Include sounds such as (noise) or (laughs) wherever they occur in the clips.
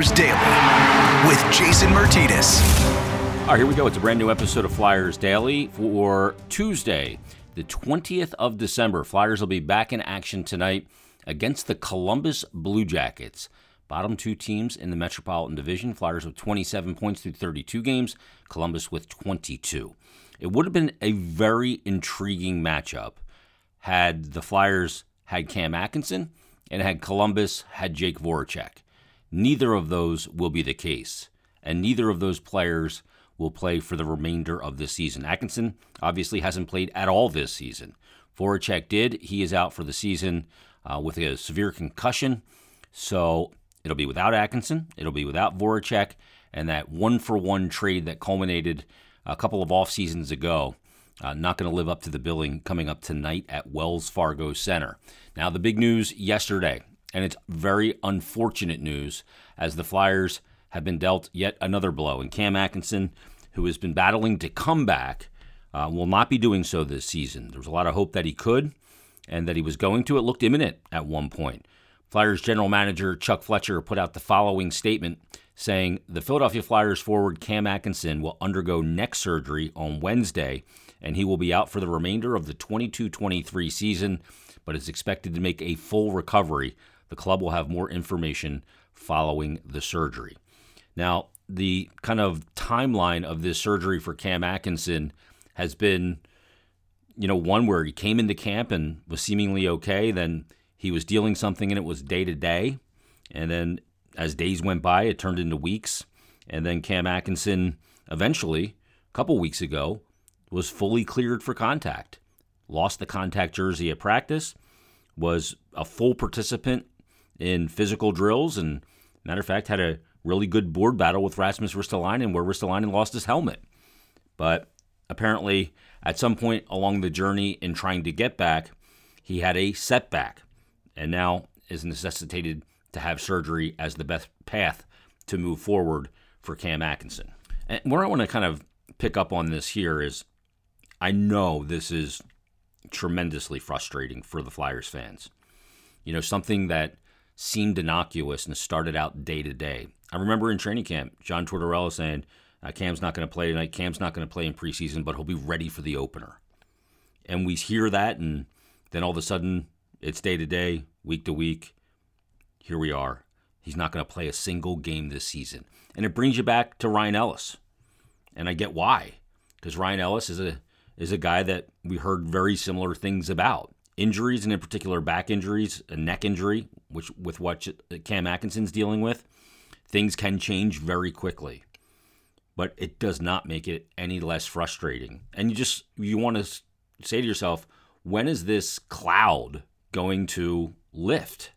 Flyers Daily with Jason Martinez. All right, here we go. It's a brand new episode of Flyers Daily for Tuesday, the 20th of December. Flyers will be back in action tonight against the Columbus Blue Jackets. Bottom two teams in the Metropolitan Division. Flyers with 27 points through 32 games, Columbus with 22. It would have been a very intriguing matchup had the Flyers had Cam Atkinson and had Columbus had Jake Voracek. Neither of those will be the case, and neither of those players will play for the remainder of the season. Atkinson obviously hasn't played at all this season. Voracek did. He is out for the season uh, with a severe concussion. So it'll be without Atkinson, it'll be without Voracek, and that one for one trade that culminated a couple of off seasons ago. Uh, not going to live up to the billing coming up tonight at Wells Fargo Center. Now, the big news yesterday, and it's very unfortunate news, as the Flyers have been dealt yet another blow. And Cam Atkinson, who has been battling to come back, uh, will not be doing so this season. There was a lot of hope that he could and that he was going to. It looked imminent at one point. Flyers general manager Chuck Fletcher put out the following statement saying the Philadelphia Flyers forward Cam Atkinson will undergo neck surgery on Wednesday and he will be out for the remainder of the 22 23 season, but is expected to make a full recovery. The club will have more information following the surgery. Now, the kind of timeline of this surgery for Cam Atkinson has been, you know, one where he came into camp and was seemingly okay, then he was dealing something and it was day to day. And then as days went by, it turned into weeks. And then Cam Atkinson eventually, a couple weeks ago, was fully cleared for contact. Lost the contact jersey at practice, was a full participant in physical drills, and matter of fact, had a really good board battle with Rasmus Ristolainen where Ristolainen lost his helmet. But apparently, at some point along the journey in trying to get back, he had a setback and now is necessitated to have surgery as the best path to move forward for Cam Atkinson. And where I want to kind of pick up on this here is I know this is tremendously frustrating for the Flyers fans. You know, something that seemed innocuous and started out day to day. I remember in training camp, John Tortorella saying, uh, Cam's not going to play tonight. Cam's not going to play in preseason, but he'll be ready for the opener. And we hear that, and then all of a sudden, it's day to day, week to week. Here we are. He's not going to play a single game this season. And it brings you back to Ryan Ellis. And I get why. Because Ryan Ellis is a is a guy that we heard very similar things about. Injuries and in particular back injuries, a neck injury, which with what uh, Cam Atkinson's dealing with, things can change very quickly. But it does not make it any less frustrating. And you just you want to say to yourself, when is this cloud going to lift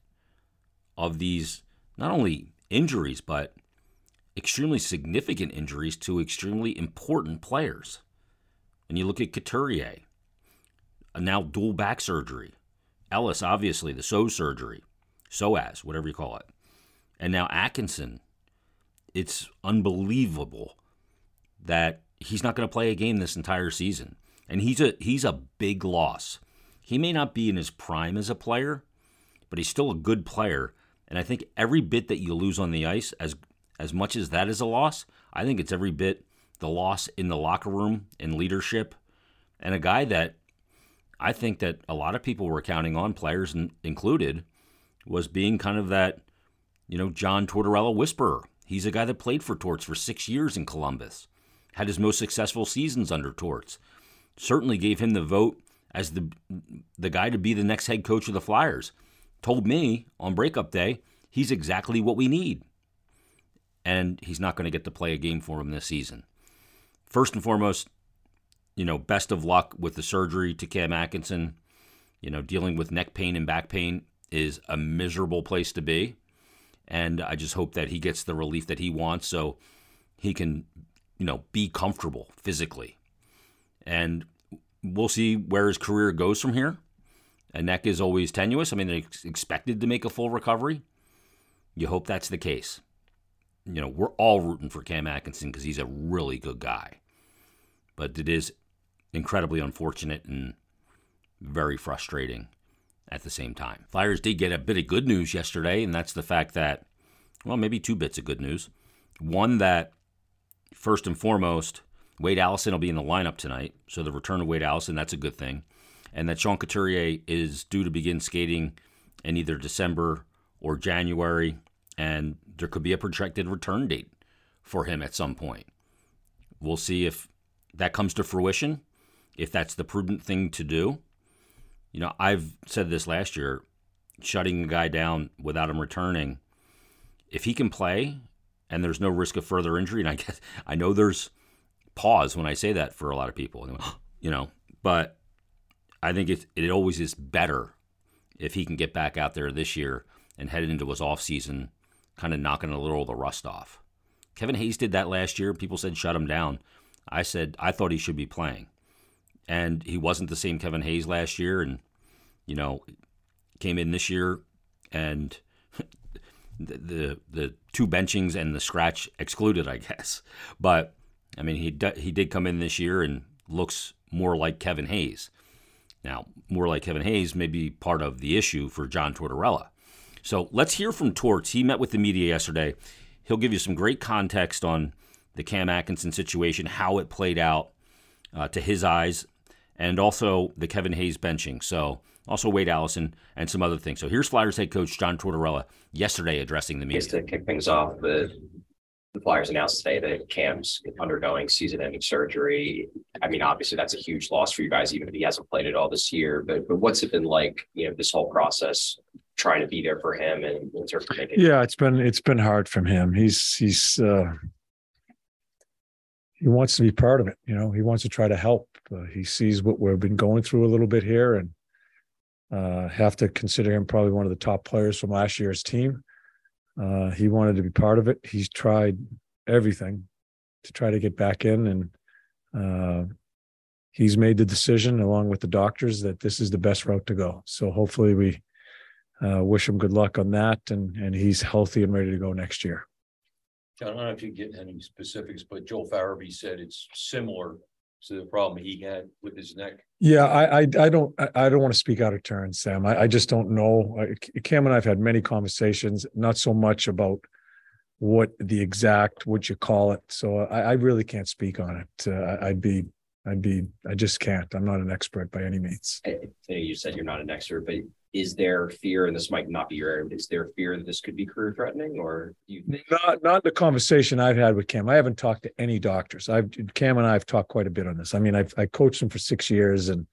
of these not only injuries, but extremely significant injuries to extremely important players. And you look at Couturier, uh, now dual back surgery. Ellis, obviously, the so surgery, psoas, whatever you call it. And now Atkinson. It's unbelievable that he's not going to play a game this entire season. And he's a he's a big loss. He may not be in his prime as a player, but he's still a good player. And I think every bit that you lose on the ice, as as much as that is a loss, I think it's every bit the loss in the locker room in leadership, and a guy that I think that a lot of people were counting on, players included, was being kind of that, you know, John Tortorella whisperer. He's a guy that played for Torts for six years in Columbus, had his most successful seasons under Torts. Certainly gave him the vote as the the guy to be the next head coach of the Flyers. Told me on breakup day he's exactly what we need. And he's not going to get to play a game for him this season. First and foremost, you know, best of luck with the surgery to Cam Atkinson. You know, dealing with neck pain and back pain is a miserable place to be. And I just hope that he gets the relief that he wants so he can, you know, be comfortable physically. And we'll see where his career goes from here. A neck is always tenuous. I mean, they're expected to make a full recovery. You hope that's the case. You know, we're all rooting for Cam Atkinson because he's a really good guy. But it is incredibly unfortunate and very frustrating at the same time. Flyers did get a bit of good news yesterday, and that's the fact that Well, maybe two bits of good news. One that, first and foremost, Wade Allison will be in the lineup tonight. So the return of Wade Allison, that's a good thing. And that Sean Couturier is due to begin skating in either December or January. And there could be a projected return date for him at some point. We'll see if that comes to fruition, if that's the prudent thing to do. You know, I've said this last year shutting a guy down without him returning, if he can play and there's no risk of further injury, and I (laughs) guess I know there's pause when I say that for a lot of people, (gasps) you know, but I think it, it always is better if he can get back out there this year and head into his off season, kind of knocking a little of the rust off. Kevin Hayes did that last year. People said shut him down. I said I thought he should be playing. And he wasn't the same Kevin Hayes last year and you know came in this year and (laughs) the, the the two benchings and the scratch excluded, I (laughs) guess. But I mean, he he did come in this year and looks more like Kevin Hayes. Now, more like Kevin Hayes may be part of the issue for John Tortorella. So let's hear from Torts. He met with the media yesterday. He'll give you some great context on the Cam Atkinson situation, how it played out uh, to his eyes, and also the Kevin Hayes benching. So, also Wade Allison and some other things. So, here's Flyers head coach John Tortorella yesterday addressing the media. Just to kick things off, the, the Flyers announced today that Cam's undergoing season ending surgery. I mean, obviously, that's a huge loss for you guys, even if he hasn't played at all this year. But, but what's it been like, you know, this whole process trying to be there for him and in terms of making. Yeah, it's been it's been hard from him. He's he's uh, he wants to be part of it. You know, he wants to try to help. Uh, he sees what we've been going through a little bit here, and uh, have to consider him probably one of the top players from last year's team. Uh, he wanted to be part of it. He's tried everything to try to get back in, and uh, he's made the decision along with the doctors that this is the best route to go. So hopefully we uh, wish him good luck on that, and and he's healthy and ready to go next year. John, I don't know if you get any specifics, but Joel Farabee said it's similar to the problem he had with his neck. Yeah, I I, I don't I, don't want to speak out of turn, Sam. I, I just don't know. Cam and I've had many conversations, not so much about what the exact what you call it. So I, I really can't speak on it. Uh, I'd be I'd be I just can't. I'm not an expert by any means. I, I you said you're not an expert, but is there fear, and this might not be your area, is there fear that this could be career threatening, or you think? Not, not the conversation I've had with Cam. I haven't talked to any doctors. I've Cam and I have talked quite a bit on this. I mean, I've I coached him for six years, and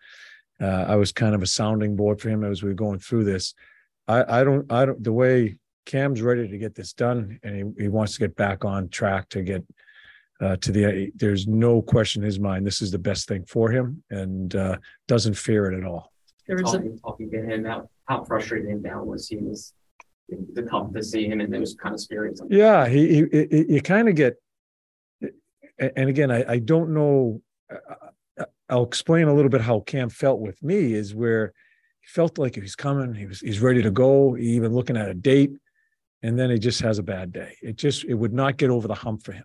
uh, I was kind of a sounding board for him as we were going through this. I, I don't, I don't. The way Cam's ready to get this done, and he, he wants to get back on track to get uh, to the. There's no question in his mind. This is the best thing for him, and uh, doesn't fear it at all there was talking, a, talking to him how, how frustrated and down was he was to come to see him and it was kind of scary. Yeah, he, he, he you kind of get, and again, I, I don't know. I'll explain a little bit how Cam felt with me is where he felt like he was coming, he was he's ready to go, he even looking at a date, and then he just has a bad day. It just it would not get over the hump for him.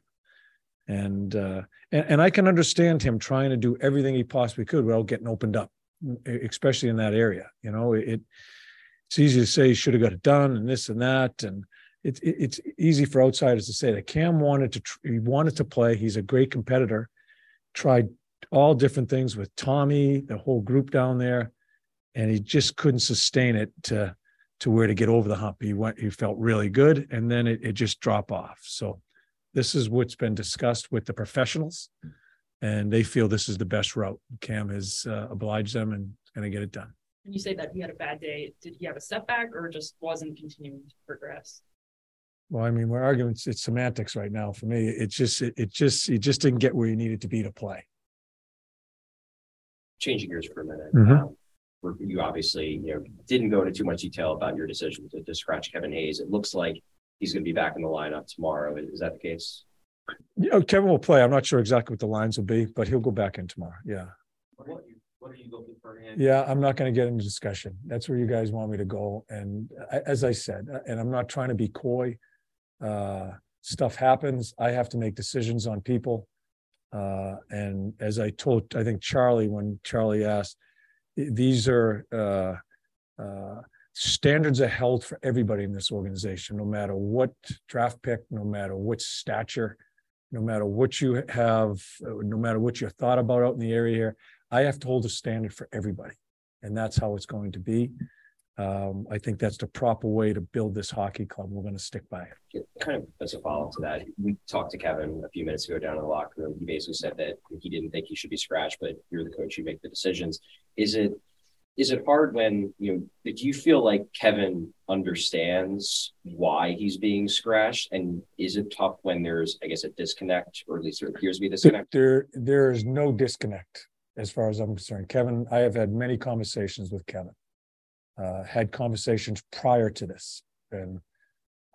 And uh, and, and I can understand him trying to do everything he possibly could without getting opened up especially in that area. You know, it it's easy to say should have got it done and this and that, and it, it, it's easy for outsiders to say that Cam wanted to he wanted to play. He's a great competitor. Tried all different things with Tommy, the whole group down there, and he just couldn't sustain it to to where to get over the hump. He went, he felt really good, and then it, it just dropped off. So this is what's been discussed with the professionals and they feel this is the best route. Cam has uh, obliged them and going to get it done. When you say that he had a bad day, did he have a setback or just wasn't continuing to progress? Well, I mean, we're arguing it's, it's semantics right now. For me, it just it, it just he just didn't get where he needed to be to play. Changing gears for a minute. Mm-hmm. Um, you obviously you know didn't go into too much detail about your decision to, to scratch Kevin Hayes. It looks like he's going to be back in the lineup tomorrow. Is that the case? You know, Kevin will play. I'm not sure exactly what the lines will be, but he'll go back in tomorrow. Yeah. What are you, what are you looking for him? Yeah, I'm not going to get into discussion. That's where you guys want me to go. And as I said, and I'm not trying to be coy. Uh, stuff happens. I have to make decisions on people. Uh, and as I told, I think Charlie, when Charlie asked, these are uh, uh standards are held for everybody in this organization, no matter what draft pick, no matter what stature, no matter what you have, no matter what you thought about out in the area here. I have to hold a standard for everybody, and that's how it's going to be. Um, I think that's the proper way to build this hockey club. We're going to stick by it. Kind of as a follow-up to that, we talked to Kevin a few minutes ago down in the locker room. He basically said that he didn't think he should be scratched, but you're the coach, you make the decisions. Is it is it hard when you know do you feel like Kevin understands why he's being scratched? And is it tough when there's I guess a disconnect, or at least there appears to be a disconnect? There there is no disconnect as far as I'm concerned. Kevin, I have had many conversations with Kevin uh, had conversations prior to this. And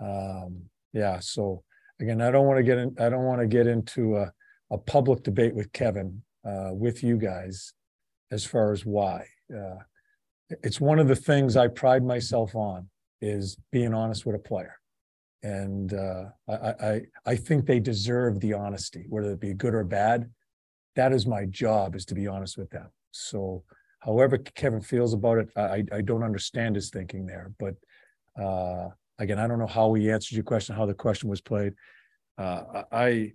um, yeah, so again, I don't want to get in, I don't want to get into a, a public debate with Kevin, uh, with you guys as far as why. Uh, it's one of the things I pride myself on is being honest with a player. And uh, I, I, I think they deserve the honesty, whether it be good or bad. That is my job is to be honest with them. So however Kevin feels about it, I, I don't understand his thinking there. But uh, again, I don't know how he answered your question, how the question was played. Uh, I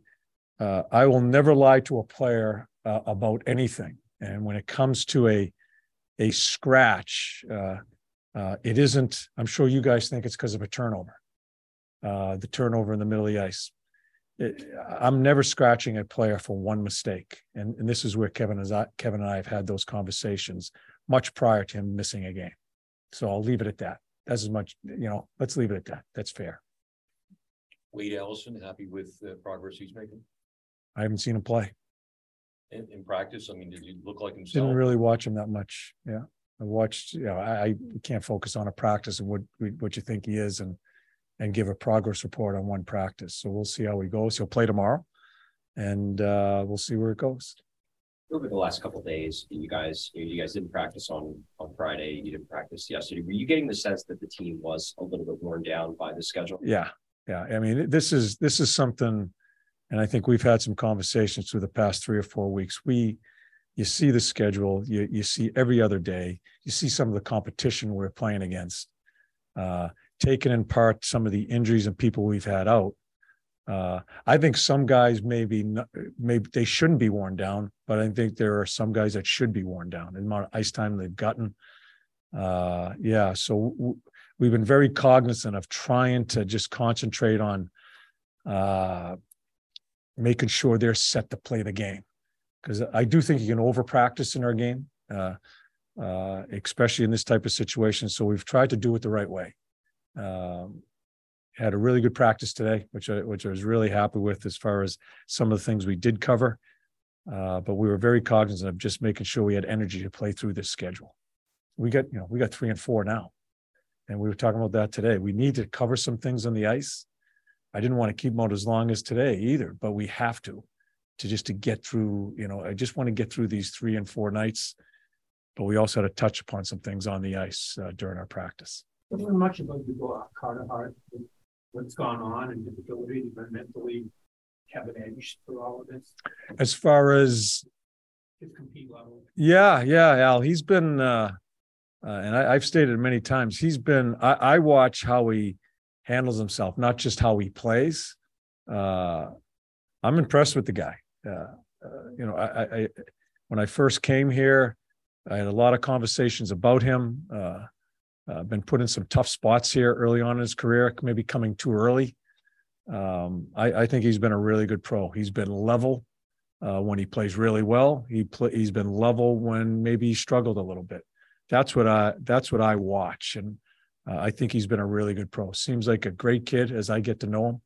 uh, I will never lie to a player uh, about anything, and when it comes to a a scratch, uh, uh, it isn't. I'm sure you guys think it's because of a turnover, the turnover in the middle of the ice. I'm never scratching a player for one mistake, and, and this is where Kevin is. Kevin and I have had those conversations much prior to him missing a game. So I'll leave it at that. That's as much, you know. Let's leave it at that. That's fair. Wade Allison, happy with the progress he's making I haven't seen him play. In, in practice. I mean, did he look like himself? Didn't really watch him that much. Yeah, I watched. You know, I, I can't focus on a practice and what what you think he is, and and give a progress report on one practice. So we'll see how he goes. He'll play tomorrow, and uh, we'll see where it goes. Over the last couple days, you guys you guys didn't practice on on Friday. You didn't practice yesterday. Were you getting the sense that the team was a little bit worn down by the schedule? Yeah, yeah. I mean, this is this is something, and I think we've had some conversations through the past three or four weeks. We you see the schedule, you you see every other day, you see some of the competition we're playing against. Uh, taken in part some of the injuries and people we've had out. Uh, I think some guys maybe maybe they shouldn't be worn down, but I think there are some guys that should be worn down. The amount of ice time they've gotten, uh, yeah. So w- we've been very cognizant of trying to just concentrate on uh, making sure they're set to play the game, because I do think you can over practice in our game, uh, uh, especially in this type of situation. So we've tried to do it the right way. Um, had a really good practice today, which I, which I was really happy with as far as some of the things we did cover. Uh, but we were very cognizant of just making sure we had energy to play through this schedule. We got, you know, we got three and four now. And we were talking about that today. We need to cover some things on the ice. I didn't want to keep them out as long as today either, but we have to, to just to get through, you know, I just want to get through these three and four nights. But we also had to touch upon some things on the ice uh, during our practice learn much about you, uh, Carter Hart, what's gone on and his ability to mentally have an edge through all of this. As far as his compete level. Yeah, yeah, Al. He's been, uh, uh, and I, have stated many times, he's been. I, I, watch how he handles himself, not just how he plays. Uh, I'm impressed with the guy. Uh, uh, you know, I, I, when I first came here, I had a lot of conversations about him. Uh, been put in some tough spots here early on in his career, maybe coming too early. Um, I, I, think he's been a really good pro. He's been level uh, when he plays really well. He play, he's been level when maybe he struggled a little bit. That's what I that's what I watch, and uh, I think he's been a really good pro. Seems like a great kid as I get to know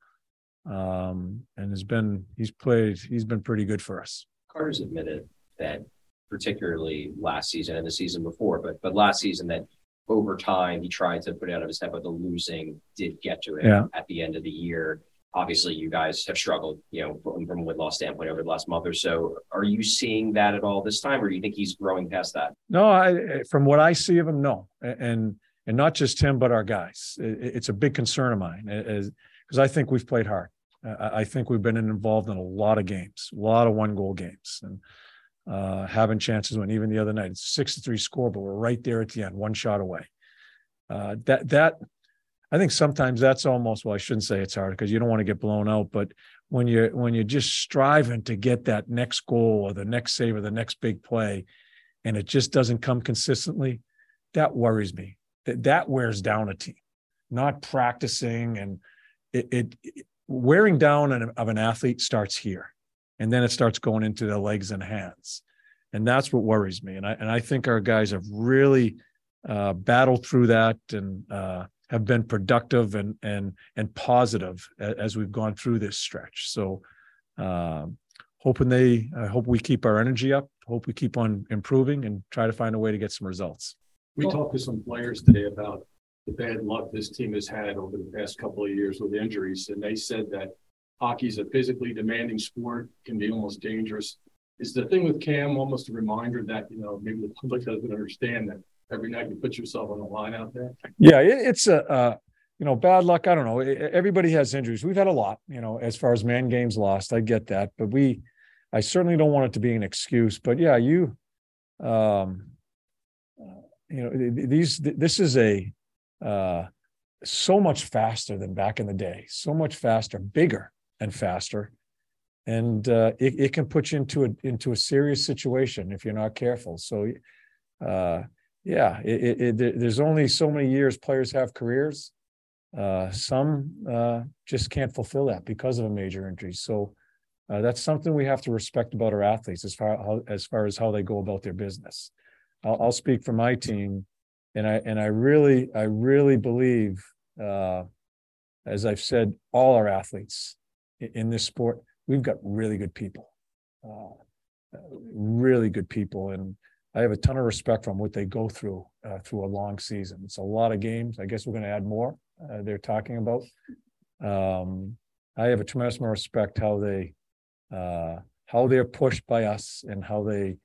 him, um, and has been he's played he's been pretty good for us. Carter's admitted that particularly last season and the season before, but but last season that over time, he tried to put it out of his head, but the losing did get to him yeah. at the end of the year. Obviously, you guys have struggled, you know, from, from a win loss standpoint over the last month or so. Are you seeing that at all this time, or do you think he's growing past that? No, I, from what I see of him, no, and and not just him, but our guys. it's a big concern of mine, because I think we've played hard. I think we've been involved in a lot of games, a lot of one goal games, and uh, having chances when even the other night it's six to three score, but we're right there at the end, one shot away. uh, that that I think sometimes that's almost well, I shouldn't say it's hard because you don't want to get blown out, but when you're when you're just striving to get that next goal or the next save or the next big play, and it just doesn't come consistently, that worries me. That that wears down a team. Not practicing and it, it, wearing down an, of an athlete starts here, and then it starts going into the legs and hands, and that's what worries me. And I and I think our guys have really uh, battled through that and uh, have been productive and and and positive as we've gone through this stretch. So, um, hoping they, I hope we keep our energy up. Hope we keep on improving and try to find a way to get some results. We talked to some players today about the bad luck this team has had over the past couple of years with injuries, and they said that hockey's a physically demanding sport, can be almost dangerous. Is the thing with Cam almost a reminder that you know maybe the public doesn't understand that every night you put yourself on the line out there? Yeah, it, it's a uh, you know bad luck. I don't know. Everybody has injuries. We've had a lot. You know, as far as man games lost, I get that, but we, I certainly don't want it to be an excuse. But yeah, you, um, you know, these this is a uh, so much faster than back in the day. So much faster, bigger and faster. And uh, it, it can put you into a into a serious situation if you're not careful. So, uh, yeah, it, it, there's only so many years players have careers. Uh, some uh, just can't fulfill that because of a major injury. So uh, that's something we have to respect about our athletes as far as far as how they go about their business. I'll, I'll, speak for my team, and I and I really I really believe, uh, as I've said, all our athletes in, in this sport, we've got really good people, uh, really good people, and I have a ton of respect from what they go through uh, through a long season. It's a lot of games. I guess we're going to add more. Uh, they're talking about. Um, I have a tremendous amount of respect how they uh, how they're pushed by us and how they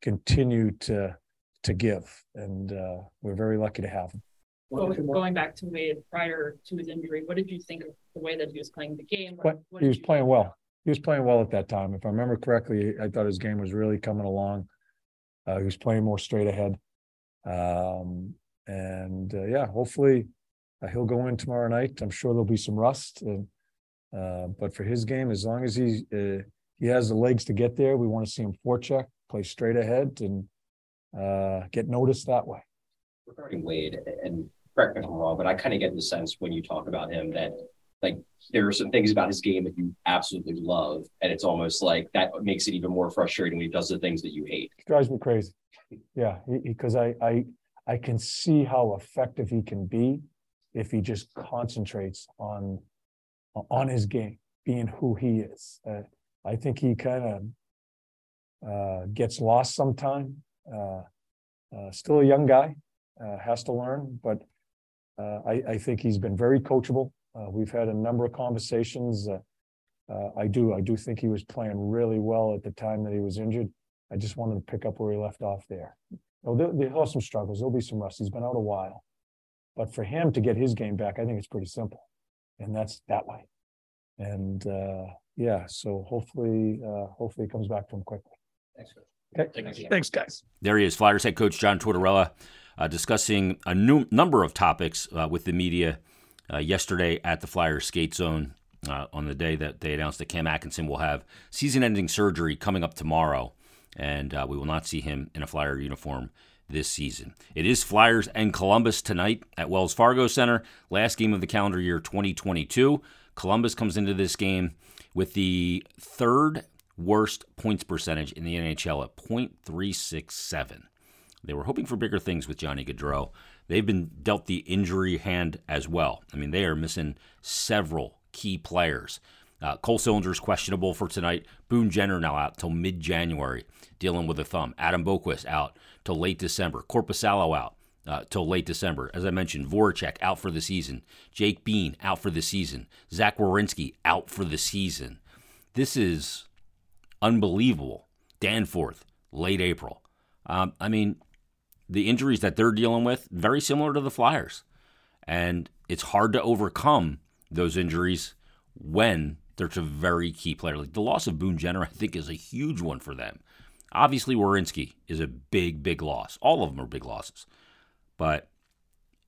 continue to to give, and uh, we're very lucky to have them. going back to Wade prior to his injury, what did you think of the way that he was playing the game? What, what he was playing well. He was playing well at that time. If I remember correctly, I thought his game was really coming along. Uh, he was playing more straight ahead. Um, and uh, yeah, hopefully uh, he'll go in tomorrow night. I'm sure there'll be some rust. And, uh, but for his game, as long as he uh, he has the legs to get there, we want to see him forecheck, play straight ahead, and uh, get noticed that way. Regarding Wade, and correct me if I'm wrong, but I kind of get the sense when you talk about him that like there are some things about his game that you absolutely love, and it's almost like that makes it even more frustrating when he does the things that you hate. It drives me crazy. Yeah, because I I I can see how effective he can be if he just concentrates on on his game, being who he is. Uh, I think he kind of uh, gets lost sometime. Uh, uh, still a young guy, uh, has to learn, but I, I think he's been very coachable. We've had a number of conversations. I do, I do think he was playing really well at the time that he was injured. I just wanted to pick up where he left off there. Oh, there, there are some struggles. There'll be some rust. He's been out a while, but for him to get his game back, I think it's pretty simple, and that's that way. And uh, yeah, so hopefully, uh, hopefully, it comes back to him quickly. Thanks. Okay. Thanks, guys. There he is, Flyers head coach John Tortorella, uh, discussing a new number of topics uh, with the media uh, yesterday at the Flyers skate zone uh, on the day that they announced that Cam Atkinson will have season ending surgery coming up tomorrow, and uh, we will not see him in a Flyer uniform this season. It is Flyers and Columbus tonight at Wells Fargo Center, last game of the calendar year 2022. Columbus comes into this game with the third worst points percentage in the NHL at .367. They were hoping for bigger things with Johnny Gaudreau they've been dealt the injury hand as well. I mean, they are missing several key players. Uh, Cole Sillinger's questionable for tonight. Boone Jenner now out till mid January, dealing with a thumb. Adam Boqvist out till late December. Korpisalo out uh, till late December. As I mentioned, Voracek out for the season. Jake Bean out for the season. Zach Werenski out for the season. This is unbelievable. Danforth, late April. Um, I mean, the injuries that they're dealing with very similar to the Flyers. And it's hard to overcome those injuries when there's a very key player. Like the loss of Boone Jenner, I think, is a huge one for them. Obviously, Werenski is a big, big loss. All of them are big losses. But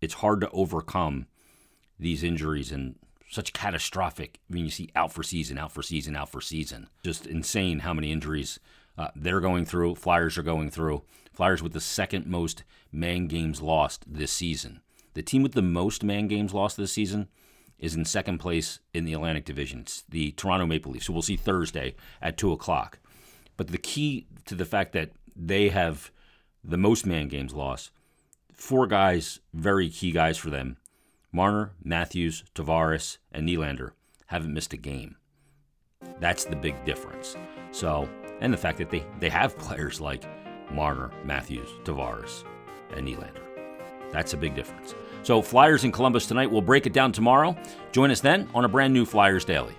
it's hard to overcome these injuries and such catastrophic. I mean, you see out for season, out for season, out for season. Just insane how many injuries uh, they're going through. Flyers are going through. Flyers with the second most man games lost this season. The team with the most man games lost this season is in second place in the Atlantic Division. It's the Toronto Maple Leafs. So we'll see Thursday at two o'clock. But the key to the fact that they have the most man games lost, four guys, very key guys for them Marner, Matthews, Tavares, and Nylander haven't missed a game. That's the big difference. So, and the fact that they, they have (laughs) players like Marner, Matthews, Tavares, and Nylander. That's a big difference. So, Flyers in Columbus tonight. We'll break it down tomorrow. Join us then on a brand new Flyers Daily.